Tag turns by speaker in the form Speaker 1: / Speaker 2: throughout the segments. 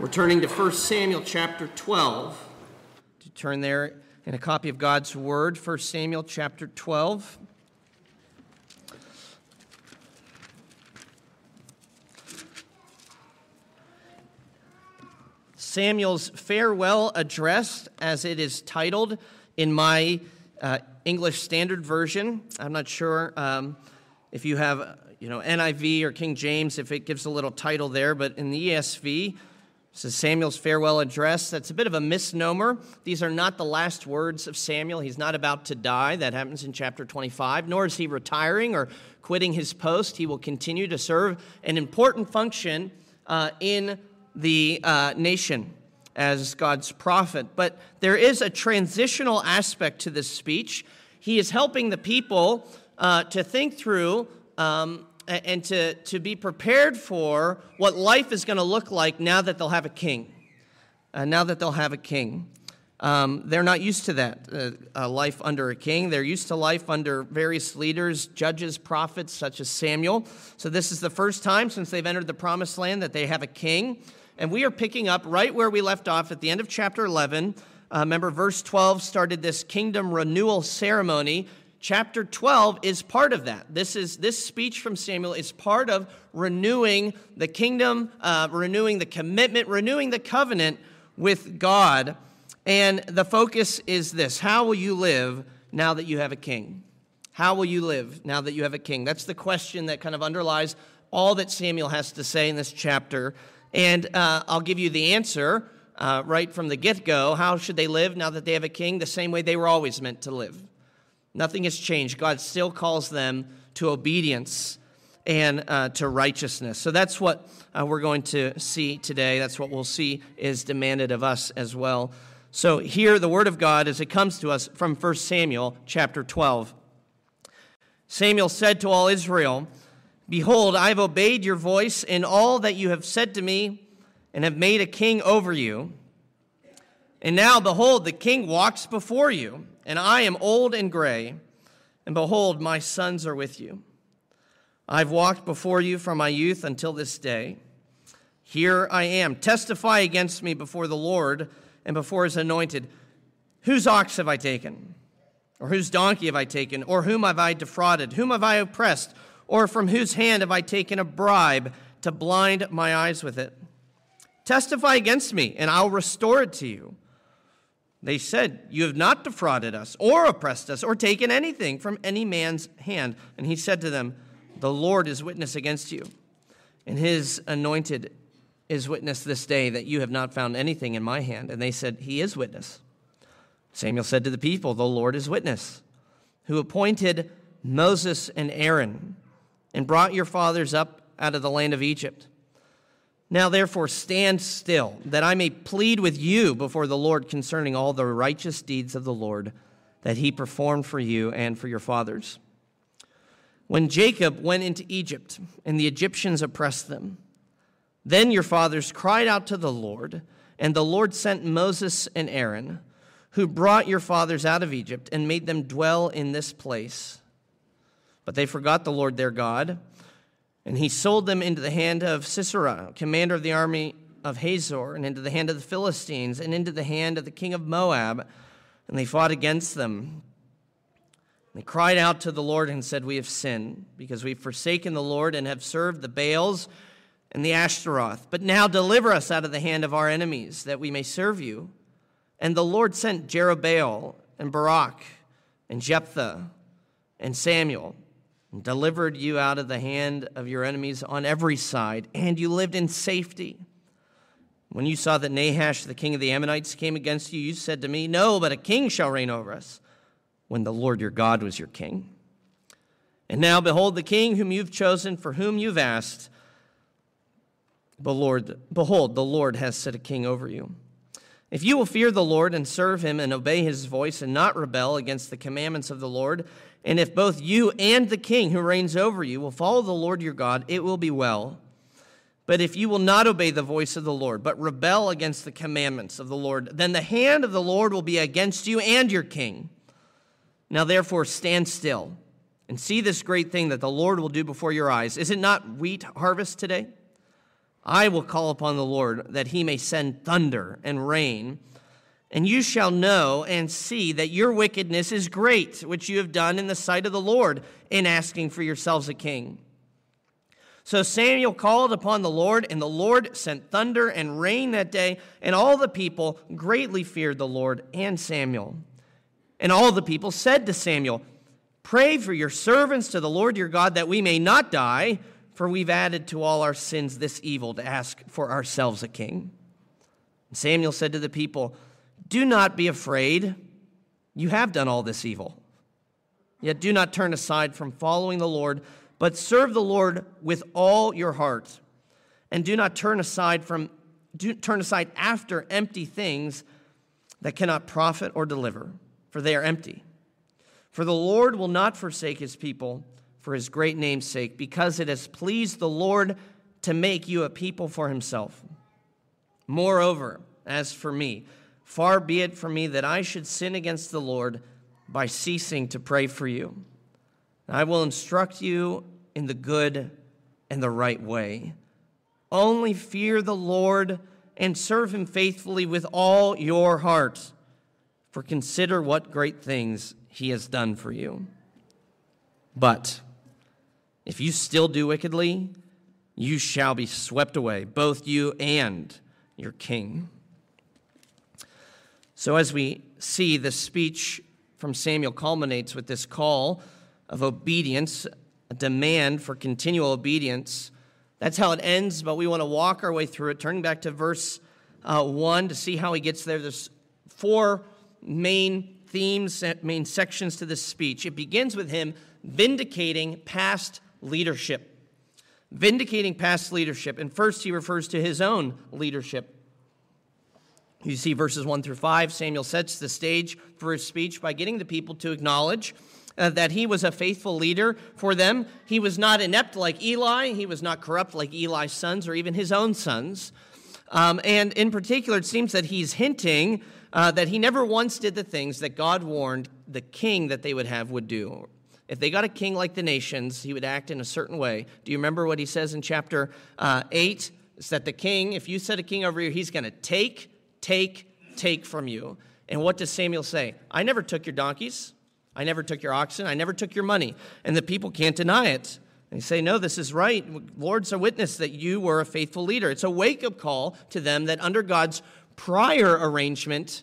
Speaker 1: We're turning to 1 Samuel chapter 12. To turn there in a copy of God's Word, 1 Samuel chapter 12. Samuel's farewell address, as it is titled in my uh, English Standard Version. I'm not sure um, if you have, you know, NIV or King James, if it gives a little title there, but in the ESV, this is Samuel's farewell address. That's a bit of a misnomer. These are not the last words of Samuel. He's not about to die. That happens in chapter 25. Nor is he retiring or quitting his post. He will continue to serve an important function uh, in the uh, nation as God's prophet. But there is a transitional aspect to this speech. He is helping the people uh, to think through um, and to, to be prepared for what life is going to look like now that they'll have a king. Uh, now that they'll have a king. Um, they're not used to that, uh, life under a king. They're used to life under various leaders, judges, prophets, such as Samuel. So, this is the first time since they've entered the promised land that they have a king. And we are picking up right where we left off at the end of chapter 11. Uh, remember, verse 12 started this kingdom renewal ceremony chapter 12 is part of that. This is this speech from Samuel is part of renewing the kingdom, uh, renewing the commitment, renewing the covenant with God. And the focus is this: How will you live now that you have a king? How will you live now that you have a king? That's the question that kind of underlies all that Samuel has to say in this chapter. And uh, I'll give you the answer uh, right from the get go. How should they live now that they have a king? The same way they were always meant to live Nothing has changed. God still calls them to obedience and uh, to righteousness. So that's what uh, we're going to see today. That's what we'll see is demanded of us as well. So here, the word of God as it comes to us from 1 Samuel chapter 12. Samuel said to all Israel, Behold, I have obeyed your voice in all that you have said to me, and have made a king over you. And now, behold, the king walks before you and I am old and gray, and behold, my sons are with you. I've walked before you from my youth until this day. Here I am. Testify against me before the Lord and before his anointed. Whose ox have I taken? Or whose donkey have I taken? Or whom have I defrauded? Whom have I oppressed? Or from whose hand have I taken a bribe to blind my eyes with it? Testify against me, and I'll restore it to you. They said, You have not defrauded us, or oppressed us, or taken anything from any man's hand. And he said to them, The Lord is witness against you, and his anointed is witness this day that you have not found anything in my hand. And they said, He is witness. Samuel said to the people, The Lord is witness, who appointed Moses and Aaron, and brought your fathers up out of the land of Egypt now, therefore, stand still, that I may plead with you before the Lord concerning all the righteous deeds of the Lord that he performed for you and for your fathers. When Jacob went into Egypt and the Egyptians oppressed them, then your fathers cried out to the Lord, and the Lord sent Moses and Aaron, who brought your fathers out of Egypt and made them dwell in this place. But they forgot the Lord their God and he sold them into the hand of Sisera, commander of the army of Hazor, and into the hand of the Philistines, and into the hand of the king of Moab. And they fought against them. They cried out to the Lord and said, We have sinned, because we've forsaken the Lord and have served the Baals and the Ashtaroth. But now deliver us out of the hand of our enemies, that we may serve you. And the Lord sent Jerubbaal and Barak and Jephthah and Samuel delivered you out of the hand of your enemies on every side, and you lived in safety. When you saw that Nahash, the king of the Ammonites, came against you, you said to me, No, but a king shall reign over us, when the Lord your God was your king. And now, behold, the king whom you've chosen, for whom you've asked, Lord, behold, the Lord has set a king over you. If you will fear the Lord and serve him and obey his voice and not rebel against the commandments of the Lord, and if both you and the king who reigns over you will follow the Lord your God, it will be well. But if you will not obey the voice of the Lord, but rebel against the commandments of the Lord, then the hand of the Lord will be against you and your king. Now therefore stand still and see this great thing that the Lord will do before your eyes. Is it not wheat harvest today? I will call upon the Lord that he may send thunder and rain. And you shall know and see that your wickedness is great, which you have done in the sight of the Lord in asking for yourselves a king. So Samuel called upon the Lord, and the Lord sent thunder and rain that day, and all the people greatly feared the Lord and Samuel. And all the people said to Samuel, Pray for your servants to the Lord your God that we may not die, for we've added to all our sins this evil to ask for ourselves a king. And Samuel said to the people, Do not be afraid. You have done all this evil. Yet do not turn aside from following the Lord, but serve the Lord with all your heart. And do not turn aside from do, turn aside after empty things that cannot profit or deliver, for they are empty. For the Lord will not forsake his people for his great name's sake, because it has pleased the Lord to make you a people for himself. Moreover, as for me, far be it from me that I should sin against the Lord by ceasing to pray for you. I will instruct you in the good and the right way. Only fear the Lord and serve him faithfully with all your heart. For consider what great things he has done for you. But if you still do wickedly, you shall be swept away, both you and your king. So, as we see, the speech from Samuel culminates with this call of obedience, a demand for continual obedience. That's how it ends, but we want to walk our way through it. Turning back to verse uh, 1 to see how he gets there. There's four main themes, main sections to this speech. It begins with him vindicating past leadership. Vindicating past leadership. And first, he refers to his own leadership. You see verses 1 through 5. Samuel sets the stage for his speech by getting the people to acknowledge uh, that he was a faithful leader for them. He was not inept like Eli, he was not corrupt like Eli's sons or even his own sons. Um, and in particular, it seems that he's hinting uh, that he never once did the things that God warned the king that they would have would do. If they got a king like the nations, he would act in a certain way. Do you remember what he says in chapter uh, 8? It's that the king, if you set a king over here, he's going to take, take, take from you. And what does Samuel say? I never took your donkeys. I never took your oxen. I never took your money. And the people can't deny it. They say, No, this is right. Lord's a witness that you were a faithful leader. It's a wake up call to them that under God's prior arrangement,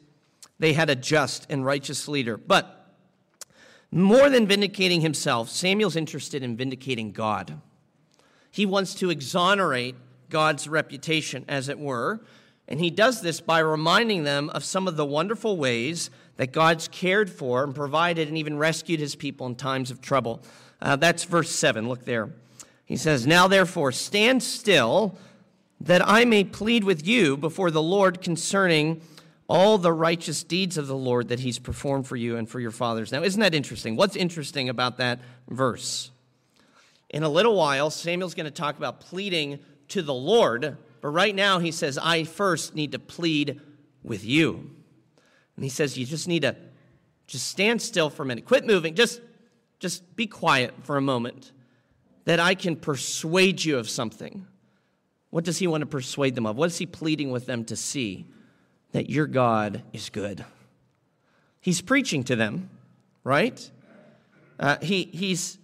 Speaker 1: they had a just and righteous leader. But more than vindicating himself, Samuel's interested in vindicating God. He wants to exonerate God's reputation, as it were, and he does this by reminding them of some of the wonderful ways that God's cared for and provided and even rescued his people in times of trouble. Uh, that's verse 7. Look there. He says, Now therefore, stand still that I may plead with you before the Lord concerning all the righteous deeds of the Lord that he's performed for you and for your fathers. Now, isn't that interesting? What's interesting about that verse? In a little while, Samuel's going to talk about pleading to the Lord, but right now he says, I first need to plead with you. And he says, You just need to just stand still for a minute. Quit moving. Just, just be quiet for a moment that I can persuade you of something. What does he want to persuade them of? What is he pleading with them to see? That your God is good. He's preaching to them, right? Uh, he, he's,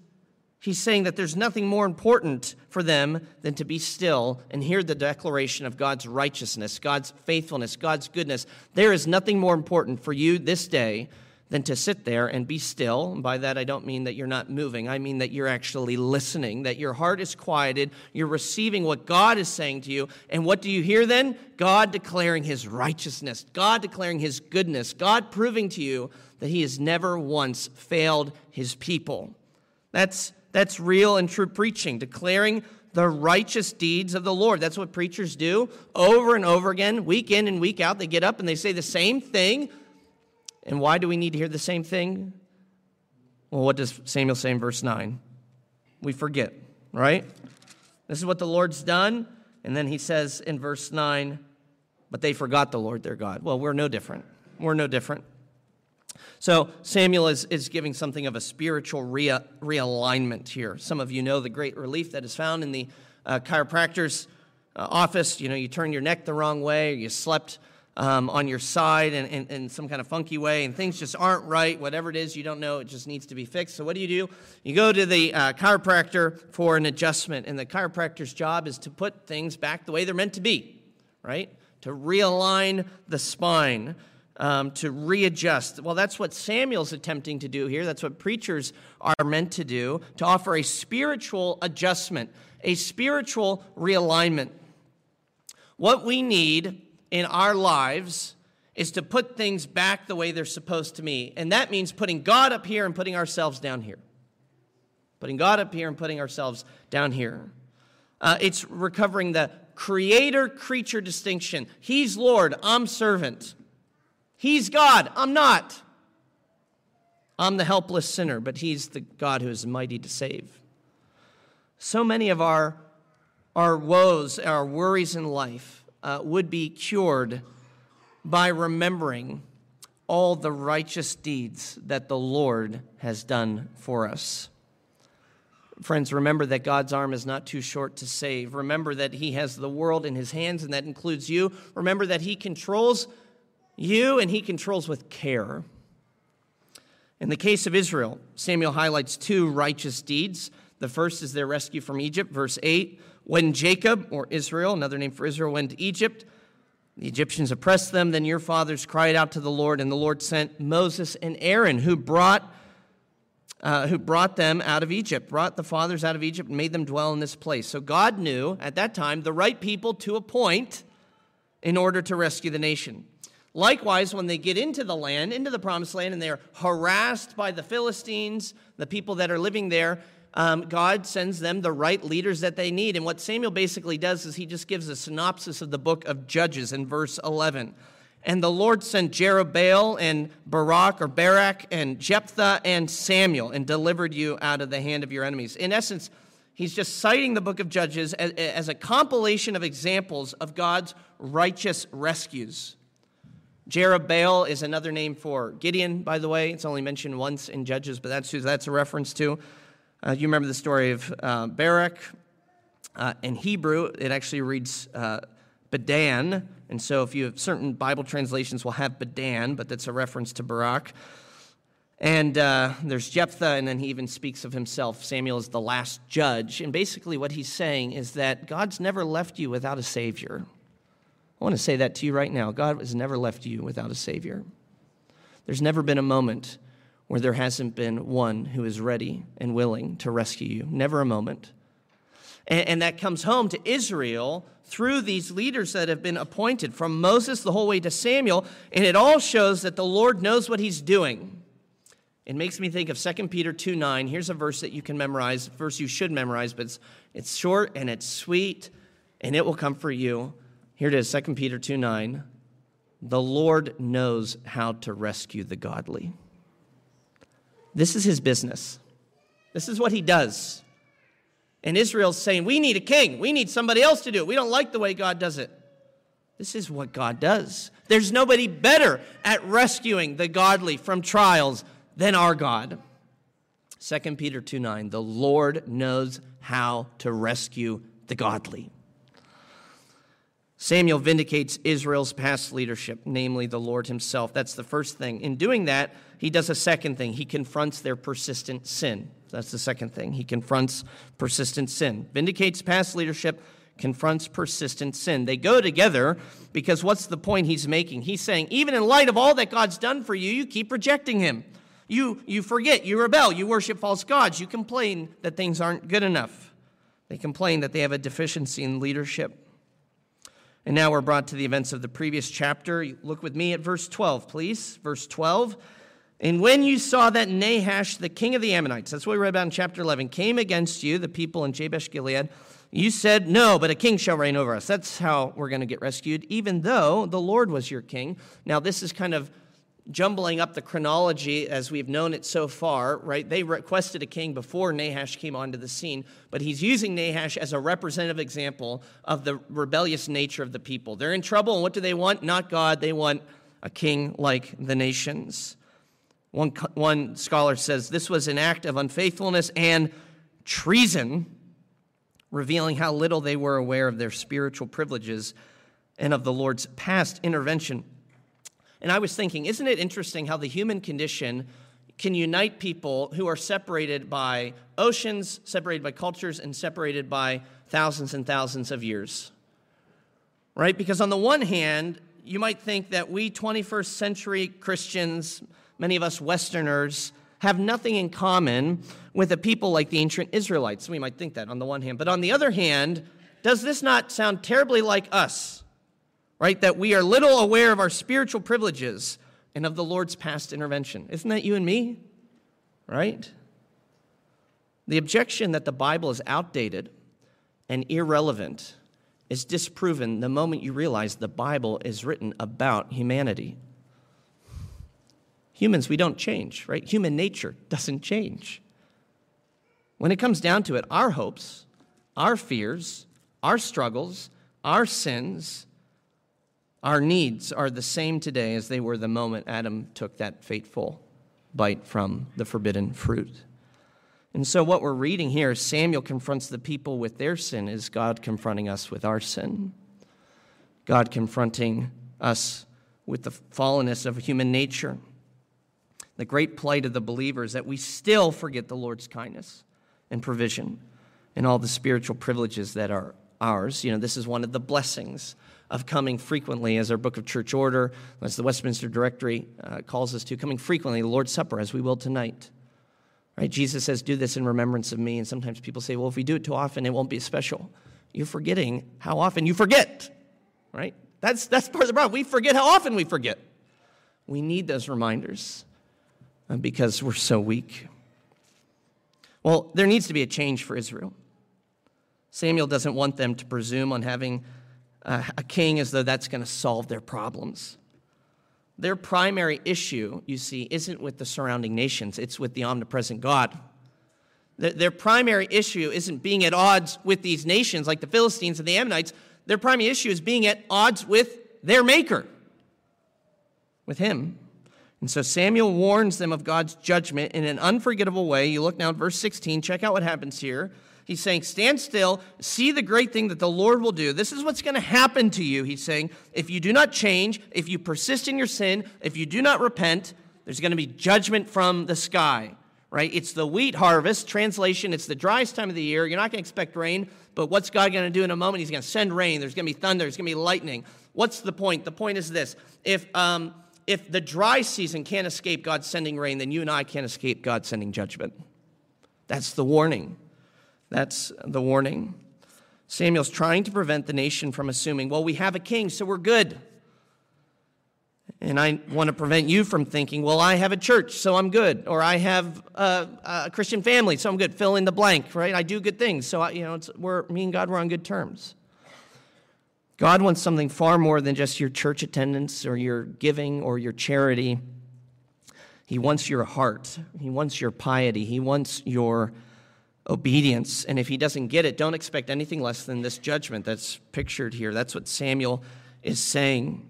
Speaker 1: he's saying that there's nothing more important for them than to be still and hear the declaration of God's righteousness, God's faithfulness, God's goodness. There is nothing more important for you this day than to sit there and be still. And by that, I don't mean that you're not moving. I mean that you're actually listening, that your heart is quieted. You're receiving what God is saying to you. And what do you hear then? God declaring his righteousness, God declaring his goodness, God proving to you that he has never once failed his people. That's, that's real and true preaching, declaring the righteous deeds of the Lord. That's what preachers do over and over again, week in and week out. They get up and they say the same thing and why do we need to hear the same thing? Well, what does Samuel say in verse 9? We forget, right? This is what the Lord's done. And then he says in verse 9, but they forgot the Lord their God. Well, we're no different. We're no different. So Samuel is, is giving something of a spiritual rea, realignment here. Some of you know the great relief that is found in the uh, chiropractor's uh, office, you know, you turn your neck the wrong way, or you slept um, on your side in, in, in, some kind of funky way, and things just aren't right. Whatever it is, you don't know, it just needs to be fixed. So, what do you do? You go to the uh, chiropractor for an adjustment, and the chiropractor's job is to put things back the way they're meant to be, right? To realign the spine. Um, to readjust. Well, that's what Samuel's attempting to do here. That's what preachers are meant to do to offer a spiritual adjustment, a spiritual realignment. What we need in our lives is to put things back the way they're supposed to be. And that means putting God up here and putting ourselves down here. Putting God up here and putting ourselves down here. Uh, it's recovering the creator creature distinction. He's Lord, I'm servant. He's God, I'm not. I'm the helpless sinner, but He's the God who is mighty to save. So many of our, our woes, our worries in life, uh, would be cured by remembering all the righteous deeds that the Lord has done for us. Friends, remember that God's arm is not too short to save. Remember that He has the world in His hands, and that includes you. Remember that He controls you and He controls with care. In the case of Israel, Samuel highlights two righteous deeds. The first is their rescue from Egypt, verse 8. When Jacob, or Israel, another name for Israel, went to Egypt, the Egyptians oppressed them. Then your fathers cried out to the Lord, and the Lord sent Moses and Aaron, who brought, uh, who brought them out of Egypt, brought the fathers out of Egypt, and made them dwell in this place. So God knew at that time the right people to appoint in order to rescue the nation. Likewise, when they get into the land, into the promised land, and they're harassed by the Philistines, the people that are living there, um, God sends them the right leaders that they need. And what Samuel basically does is he just gives a synopsis of the book of Judges in verse 11. And the Lord sent Jerubbaal and Barak or Barak and Jephthah and Samuel and delivered you out of the hand of your enemies. In essence, he's just citing the book of Judges as, as a compilation of examples of God's righteous rescues. Jerubbaal is another name for Gideon, by the way. It's only mentioned once in Judges, but that's who that's a reference to. Uh, you remember the story of uh, Barak. Uh, in Hebrew, it actually reads uh, Bedan. And so, if you have certain Bible translations, will have Bedan, but that's a reference to Barak. And uh, there's Jephthah, and then he even speaks of himself. Samuel is the last judge. And basically, what he's saying is that God's never left you without a Savior. I want to say that to you right now. God has never left you without a Savior. There's never been a moment where there hasn't been one who is ready and willing to rescue you. Never a moment. And, and, that comes home to Israel through these leaders that have been appointed from Moses the whole way to Samuel. And it all shows that the Lord knows what he's doing. It makes me think of 2 Peter 2 9. Here's a verse that you can memorize, verse you should memorize, but it's, it's short and it's sweet, and it will come for you. Here it is 2 Peter 2 9. The Lord knows how to rescue the godly. This is his business. This is what he does. And Israel's saying, We need a king. We need somebody else to do it. We don't like the way God does it. This is what God does. There's nobody better at rescuing the godly from trials than our God. 2 Peter 2 9, the Lord knows how to rescue the godly. Samuel vindicates Israel's past leadership, namely the Lord himself. That's the first thing. In doing that, he does a second thing. He confronts their persistent sin. That's the second thing. He confronts persistent sin. Vindicates past leadership, confronts persistent sin. They go together because what's the point he's making? He's saying, even in light of all that God's done for you, you keep rejecting him. You, you forget, you rebel, you worship false gods, you complain that things aren't good enough. They complain that they have a deficiency in leadership. And now we're brought to the events of the previous chapter. Look with me at verse 12, please. Verse 12. And when you saw that Nahash, the king of the Ammonites, that's what we read about in chapter 11, came against you, the people in Jabesh Gilead, you said, No, but a king shall reign over us. That's how we're going to get rescued, even though the Lord was your king. Now, this is kind of jumbling up the chronology as we've known it so far, right? They requested a king before Nahash came onto the scene, but he's using Nahash as a representative example of the rebellious nature of the people. They're in trouble, and what do they want? Not God, they want a king like the nations. One, one scholar says this was an act of unfaithfulness and treason revealing how little they were aware of their spiritual privileges and of the Lord's past intervention. And I was thinking, isn't it interesting how the human condition can unite people who are separated by oceans, separated by cultures, and separated by thousands and thousands of years? Right? Because on the one hand, you might think that we 21st century Christians, many of us Westerners, have nothing in common with a people like the ancient Israelites. We might think that on the one hand. But on the other hand, does this not sound terribly like us? Right? That we are little aware of our spiritual privileges and of the Lord's past intervention. Isn't that you and me? Right? The objection that the Bible is outdated and irrelevant is disproven the moment you realize the Bible is written about humanity. Humans, we don't change, right? Human nature doesn't change. When it comes down to it, our hopes, our fears, our struggles, our sins, our needs are the same today as they were the moment Adam took that fateful bite from the forbidden fruit. And so, what we're reading here, Samuel confronts the people with their sin, is God confronting us with our sin. God confronting us with the fallenness of human nature. The great plight of the believer is that we still forget the Lord's kindness and provision and all the spiritual privileges that are ours. You know, this is one of the blessings of coming frequently, as our book of church order, as the Westminster Directory uh, calls us to, coming frequently, the Lord's Supper, as we will tonight. Right? Jesus says, Do this in remembrance of me. And sometimes people say, Well, if we do it too often, it won't be special. You're forgetting how often you forget. Right? That's, that's part of the problem. We forget how often we forget. We need those reminders uh, because we're so weak. Well, there needs to be a change for Israel. Samuel doesn't want them to presume on having a king as though that's going to solve their problems. Their primary issue, you see, isn't with the surrounding nations, it's with the omnipresent God. Their primary issue isn't being at odds with these nations like the Philistines and the Ammonites. Their primary issue is being at odds with their Maker, with Him. And so Samuel warns them of God's judgment in an unforgettable way. You look now at verse 16, check out what happens here. He's saying, Stand still, see the great thing that the Lord will do. This is what's going to happen to you, he's saying. If you do not change, if you persist in your sin, if you do not repent, there's going to be judgment from the sky, right? It's the wheat harvest. Translation, it's the driest time of the year. You're not going to expect rain, but what's God going to do in a moment? He's going to send rain. There's going to be thunder. There's going to be lightning. What's the point? The point is this if, um, if the dry season can't escape God sending rain, then you and I can't escape God sending judgment. That's the warning. That's the warning. Samuel's trying to prevent the nation from assuming, well, we have a king, so we're good. And I want to prevent you from thinking, well, I have a church, so I'm good. Or I have a, a Christian family, so I'm good. Fill in the blank, right? I do good things. So, I, you know, we're, me and God, we're on good terms. God wants something far more than just your church attendance or your giving or your charity. He wants your heart. He wants your piety. He wants your obedience. And if he doesn't get it, don't expect anything less than this judgment that's pictured here. That's what Samuel is saying.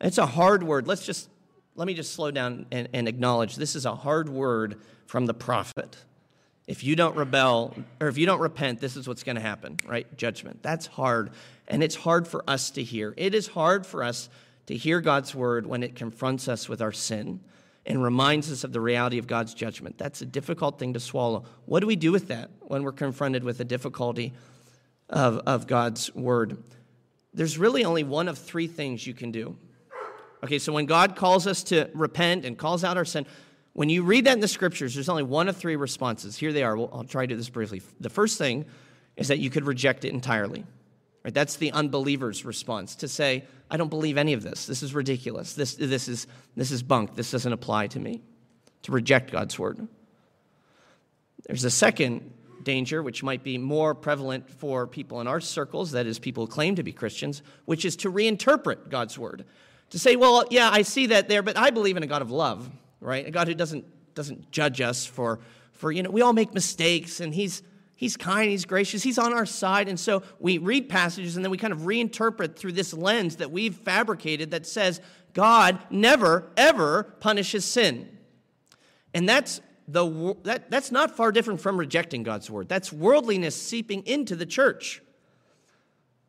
Speaker 1: It's a hard word. Let's just let me just slow down and, and acknowledge this is a hard word from the prophet. If you don't rebel or if you don't repent, this is what's going to happen, right? Judgment. That's hard. And it's hard for us to hear. It is hard for us to hear God's word when it confronts us with our sin and reminds us of the reality of God's judgment. That's a difficult thing to swallow. What do we do with that when we're confronted with the difficulty of, of God's word? There's really only one of three things you can do. Okay, so when God calls us to repent and calls out our sin, when you read that in the scriptures, there's only one of three responses. Here they are. I'll try to do this briefly. The first thing is that you could reject it entirely. Right? That's the unbeliever's response to say, I don't believe any of this. This is ridiculous. This, this, is, this is bunk. This doesn't apply to me. To reject God's word. There's a second danger, which might be more prevalent for people in our circles, that is, people who claim to be Christians, which is to reinterpret God's word. To say, well, yeah, I see that there, but I believe in a God of love, right? A God who doesn't, doesn't judge us for, for, you know, we all make mistakes, and He's, He's kind, he's gracious, he's on our side. And so we read passages and then we kind of reinterpret through this lens that we've fabricated that says God never, ever punishes sin. And that's the, that, that's not far different from rejecting God's word. That's worldliness seeping into the church.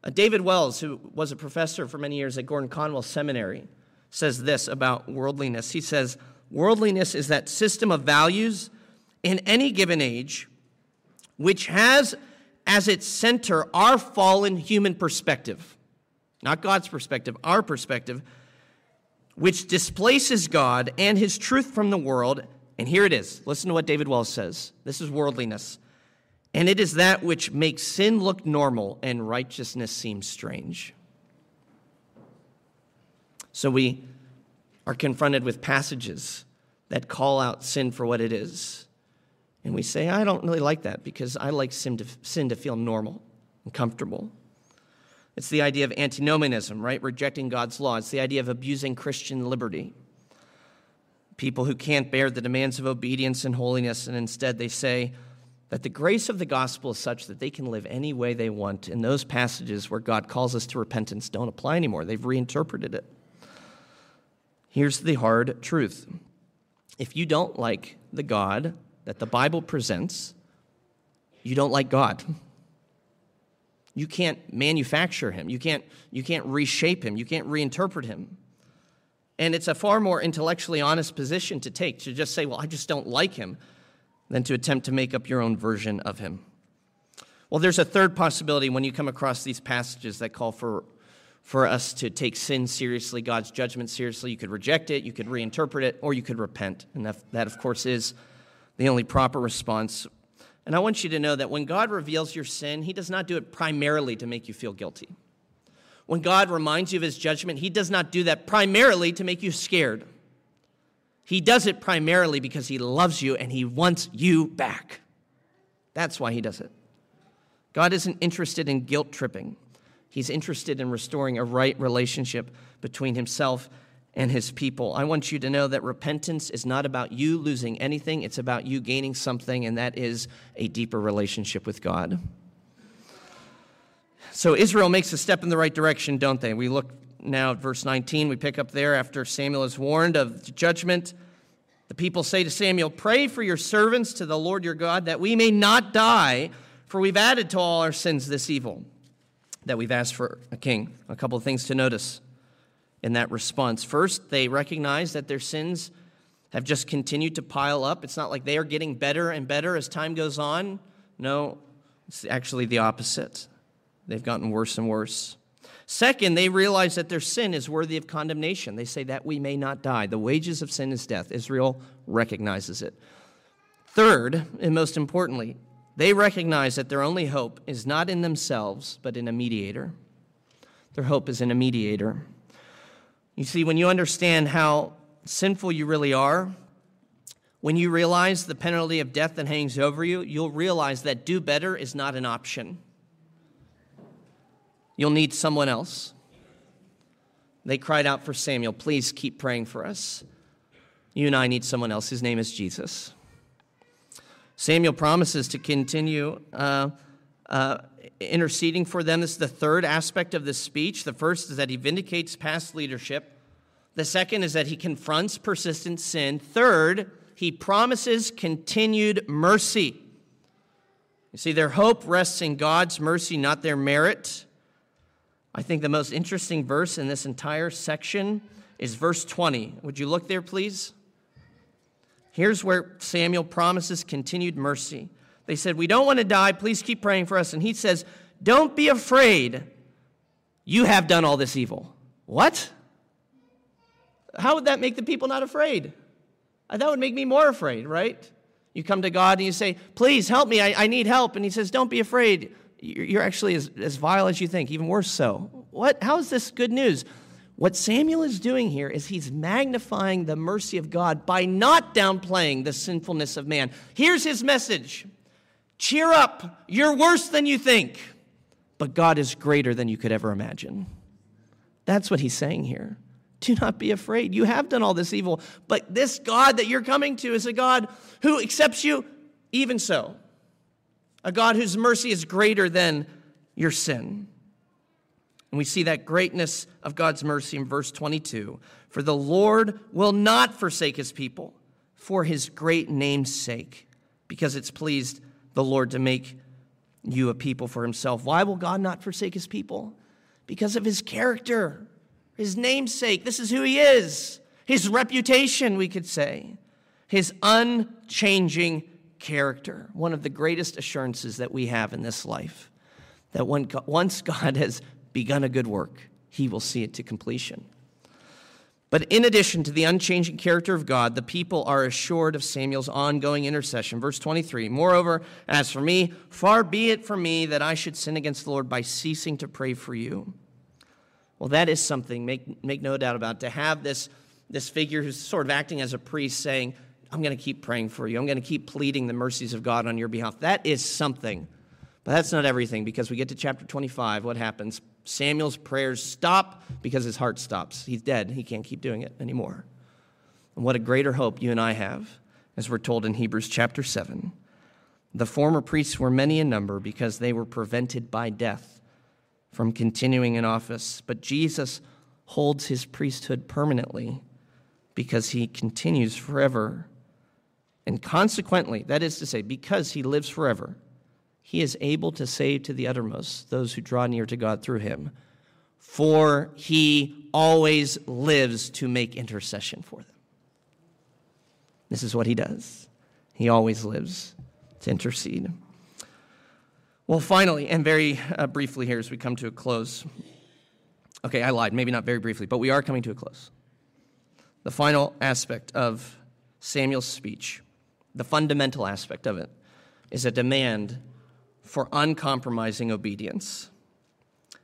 Speaker 1: Uh, David Wells, who was a professor for many years at Gordon Conwell Seminary, says this about worldliness. He says, Worldliness is that system of values in any given age which has as its center our fallen human perspective, not God's perspective, our perspective, which displaces God and his truth from the world. And here it is. Listen to what David Wells says. This is worldliness. And it is that which makes sin look normal and righteousness seem strange. So we are confronted with passages that call out sin for what it is. And we say, I don't really like that because I like sin to, sin to feel normal and comfortable. It's the idea of antinomianism, right? Rejecting God's law. It's the idea of abusing Christian liberty. People who can't bear the demands of obedience and holiness, and instead they say that the grace of the gospel is such that they can live any way they want. And those passages where God calls us to repentance don't apply anymore. They've reinterpreted it. Here's the hard truth if you don't like the God that the Bible presents, you don't like God. You can't manufacture him. You can't, you can't reshape him. You can't reinterpret him. And it's a far more intellectually honest position to take to just say, well, I just don't like him, than to attempt to make up your own version of him. Well, there's a third possibility when you come across these passages that call for, for us to take sin seriously, God's judgment seriously. You could reject it, you could reinterpret it, or you could repent. And that, that of course, is the only proper response and I want you to know that when God reveals your sin, He does not do it primarily to make you feel guilty. When God reminds you of His judgment, He does not do that primarily to make you scared. He does it primarily because He loves you and He wants you back. That's why He does it. God isn't interested in guilt tripping, He's interested in restoring a right relationship between Himself and his people. I want you to know that repentance is not about you losing anything, it's about you gaining something, and that is a deeper relationship with God. So Israel makes a step in the right direction, don't they? We look now at verse 19. We pick up there after Samuel is warned of judgment. The people say to Samuel, Pray for your servants to the Lord your God that we may not die, for we've added to all our sins this evil, that we've asked for a king. A couple of things to notice in that response. First, they recognize that their sins have just continued to pile up. It's not like they are getting better and better as time goes on. No, it's actually the opposite. They've gotten worse and worse. Second, they realize that their sin is worthy of condemnation. They say that we may not die. The wages of sin is death. Israel recognizes it. Third, and most importantly, they recognize that their only hope is not in themselves, but in a mediator. Their hope is in a mediator. You see, when you understand how sinful you really are, when you realize the penalty of death that hangs over you, you'll realize that do better is not an option. You'll need someone else. They cried out for Samuel, please keep praying for us. You and I need someone else. His name is Jesus. Samuel promises to continue uh, uh, interceding for them. This is the third aspect of this speech. The first is that he vindicates past leadership. The second is that he confronts persistent sin. Third, he promises continued mercy. You see, their hope rests in God's mercy, not their merit. I think the most interesting verse in this entire section is verse 20. Would you look there, please? Here's where Samuel promises continued mercy. They said, We don't want to die. Please keep praying for us. And he says, Don't be afraid. You have done all this evil. What? How would that make the people not afraid? Uh, that would make me more afraid, right? You come to God and you say, Please help me. I, I need help. And he says, Don't be afraid. You're actually as, as vile as you think, even worse so. What? How is this good news? What Samuel is doing here is he's magnifying the mercy of God by not downplaying the sinfulness of man. Here's his message Cheer up. You're worse than you think, but God is greater than you could ever imagine. That's what he's saying here. Do not be afraid. You have done all this evil, but this God that you're coming to is a God who accepts you even so. A God whose mercy is greater than your sin. And we see that greatness of God's mercy in verse 22. For the Lord will not forsake his people for his great name's sake, because it's pleased the Lord to make you a people for himself. Why will God not forsake his people? Because of his character, his namesake. This is who he is, his reputation, we could say, his unchanging character. One of the greatest assurances that we have in this life that once God has begun a good work, he will see it to completion. But in addition to the unchanging character of God, the people are assured of Samuel's ongoing intercession. Verse 23 Moreover, as for me, far be it from me that I should sin against the Lord by ceasing to pray for you. Well, that is something, make, make no doubt about it, to have this, this figure who's sort of acting as a priest saying, I'm going to keep praying for you. I'm going to keep pleading the mercies of God on your behalf. That is something. But that's not everything because we get to chapter 25. What happens? Samuel's prayers stop because his heart stops. He's dead. He can't keep doing it anymore. And what a greater hope you and I have, as we're told in Hebrews chapter 7. The former priests were many in number because they were prevented by death from continuing in office. But Jesus holds his priesthood permanently because he continues forever. And consequently, that is to say, because he lives forever, he is able to save to the uttermost those who draw near to God through him, for he always lives to make intercession for them. This is what he does. He always lives to intercede. Well, finally, and very uh, briefly here as we come to a close. Okay, I lied, maybe not very briefly, but we are coming to a close. The final aspect of Samuel's speech, the fundamental aspect of it, is a demand for uncompromising obedience.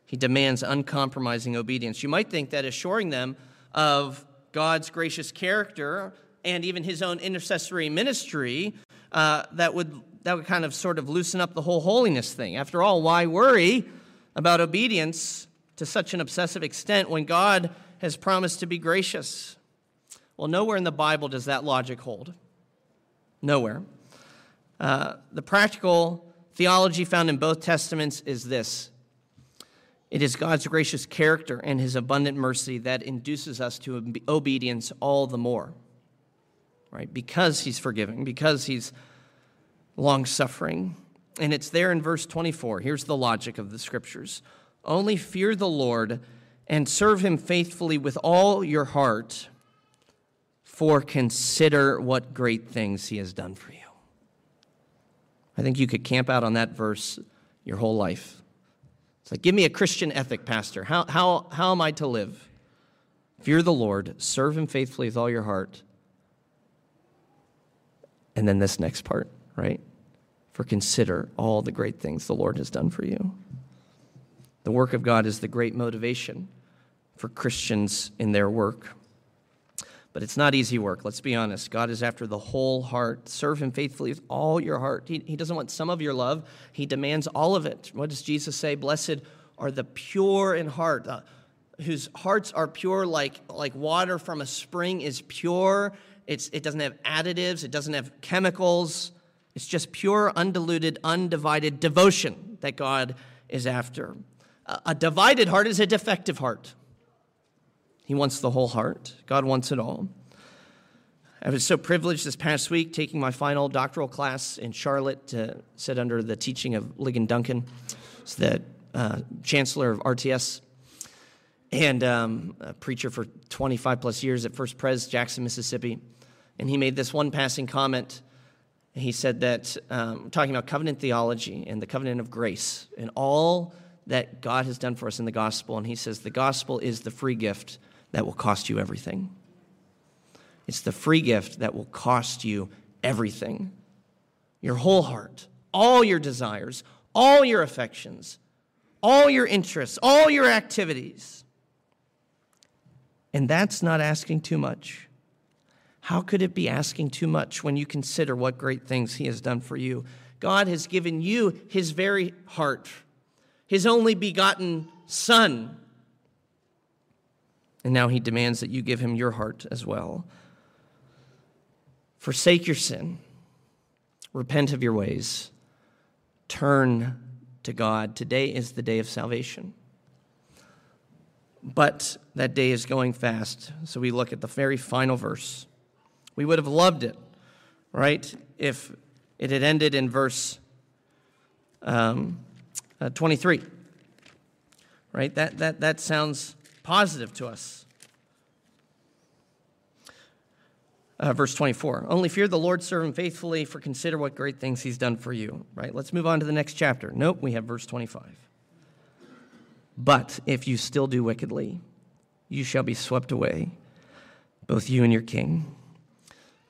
Speaker 1: He demands uncompromising obedience. You might think that assuring them of God's gracious character and even his own intercessory ministry, uh, that, would, that would kind of sort of loosen up the whole holiness thing. After all, why worry about obedience to such an obsessive extent when God has promised to be gracious? Well, nowhere in the Bible does that logic hold. Nowhere. Uh, the practical theology found in both Testaments is this it is God's gracious character and his abundant mercy that induces us to obedience all the more. Right? Because he's forgiving, because he's long suffering. And it's there in verse 24. Here's the logic of the scriptures Only fear the Lord and serve him faithfully with all your heart, for consider what great things he has done for you. I think you could camp out on that verse your whole life. It's like, give me a Christian ethic, Pastor. How, how, how am I to live? Fear the Lord, serve Him faithfully with all your heart. And then this next part, right? For consider all the great things the Lord has done for you. The work of God is the great motivation for Christians in their work. But it's not easy work, let's be honest. God is after the whole heart. Serve Him faithfully with all your heart. He, he doesn't want some of your love, He demands all of it. What does Jesus say? Blessed are the pure in heart, uh, whose hearts are pure like, like water from a spring is pure. It's, it doesn't have additives, it doesn't have chemicals. It's just pure, undiluted, undivided devotion that God is after. A, a divided heart is a defective heart. He wants the whole heart. God wants it all. I was so privileged this past week taking my final doctoral class in Charlotte to sit under the teaching of Ligon Duncan, the uh, chancellor of RTS and um, a preacher for 25 plus years at First Pres, Jackson, Mississippi. And he made this one passing comment. He said that, um, talking about covenant theology and the covenant of grace and all that God has done for us in the gospel. And he says the gospel is the free gift that will cost you everything. It's the free gift that will cost you everything your whole heart, all your desires, all your affections, all your interests, all your activities. And that's not asking too much. How could it be asking too much when you consider what great things He has done for you? God has given you His very heart, His only begotten Son and now he demands that you give him your heart as well. Forsake your sin, repent of your ways, turn to God. Today is the day of salvation. But that day is going fast, so we look at the very final verse. We would have loved it right? If it had ended in verse um, uh, 23, right? That, that, that sounds positive to us. Uh, verse 24 only fear the lord serve him faithfully for consider what great things he's done for you. Right let's move on to the next chapter. Nope we have verse 25 but if you still do wickedly you shall be swept away both you and your king.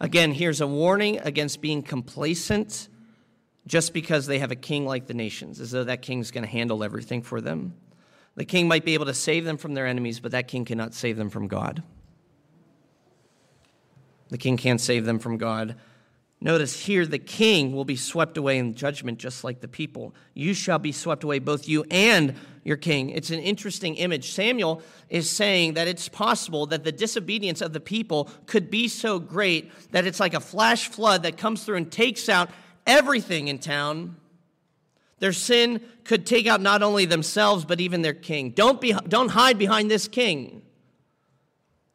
Speaker 1: Again here's a warning against being complacent just because they have a king like the nations as though that king's going to handle everything for them the king might be able to save them from their enemies but that king cannot save them from god the king can't save them from God. Notice here, the king will be swept away in judgment just like the people. You shall be swept away, both you and your king. It's an interesting image. Samuel is saying that it's possible that the disobedience of the people could be so great that it's like a flash flood that comes through and takes out everything in town. Their sin could take out not only themselves, but even their king. Don't, be, don't hide behind this king.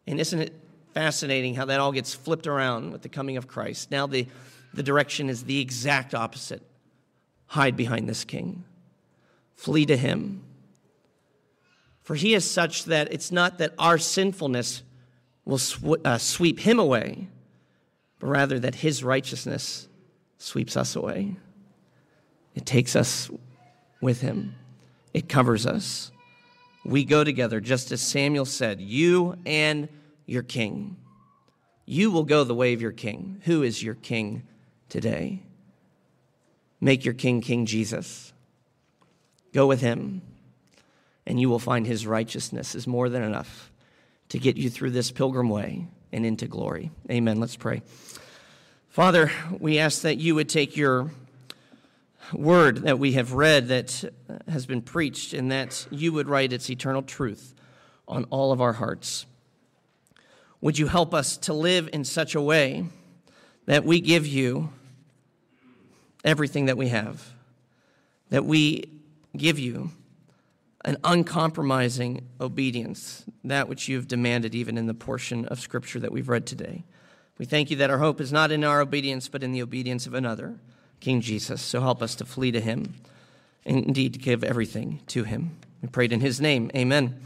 Speaker 1: And isn't it fascinating how that all gets flipped around with the coming of Christ. Now the, the direction is the exact opposite hide behind this king, flee to him. For he is such that it's not that our sinfulness will sw- uh, sweep him away, but rather that his righteousness sweeps us away. It takes us with him, it covers us. We go together, just as Samuel said, you and your king. You will go the way of your king. Who is your king today? Make your king King Jesus. Go with him, and you will find his righteousness is more than enough to get you through this pilgrim way and into glory. Amen. Let's pray. Father, we ask that you would take your word that we have read that has been preached and that you would write its eternal truth on all of our hearts. Would you help us to live in such a way that we give you everything that we have, that we give you an uncompromising obedience, that which you've demanded even in the portion of Scripture that we've read today. We thank you that our hope is not in our obedience, but in the obedience of another, King Jesus. So help us to flee to him and indeed to give everything to him. We prayed in his name. Amen.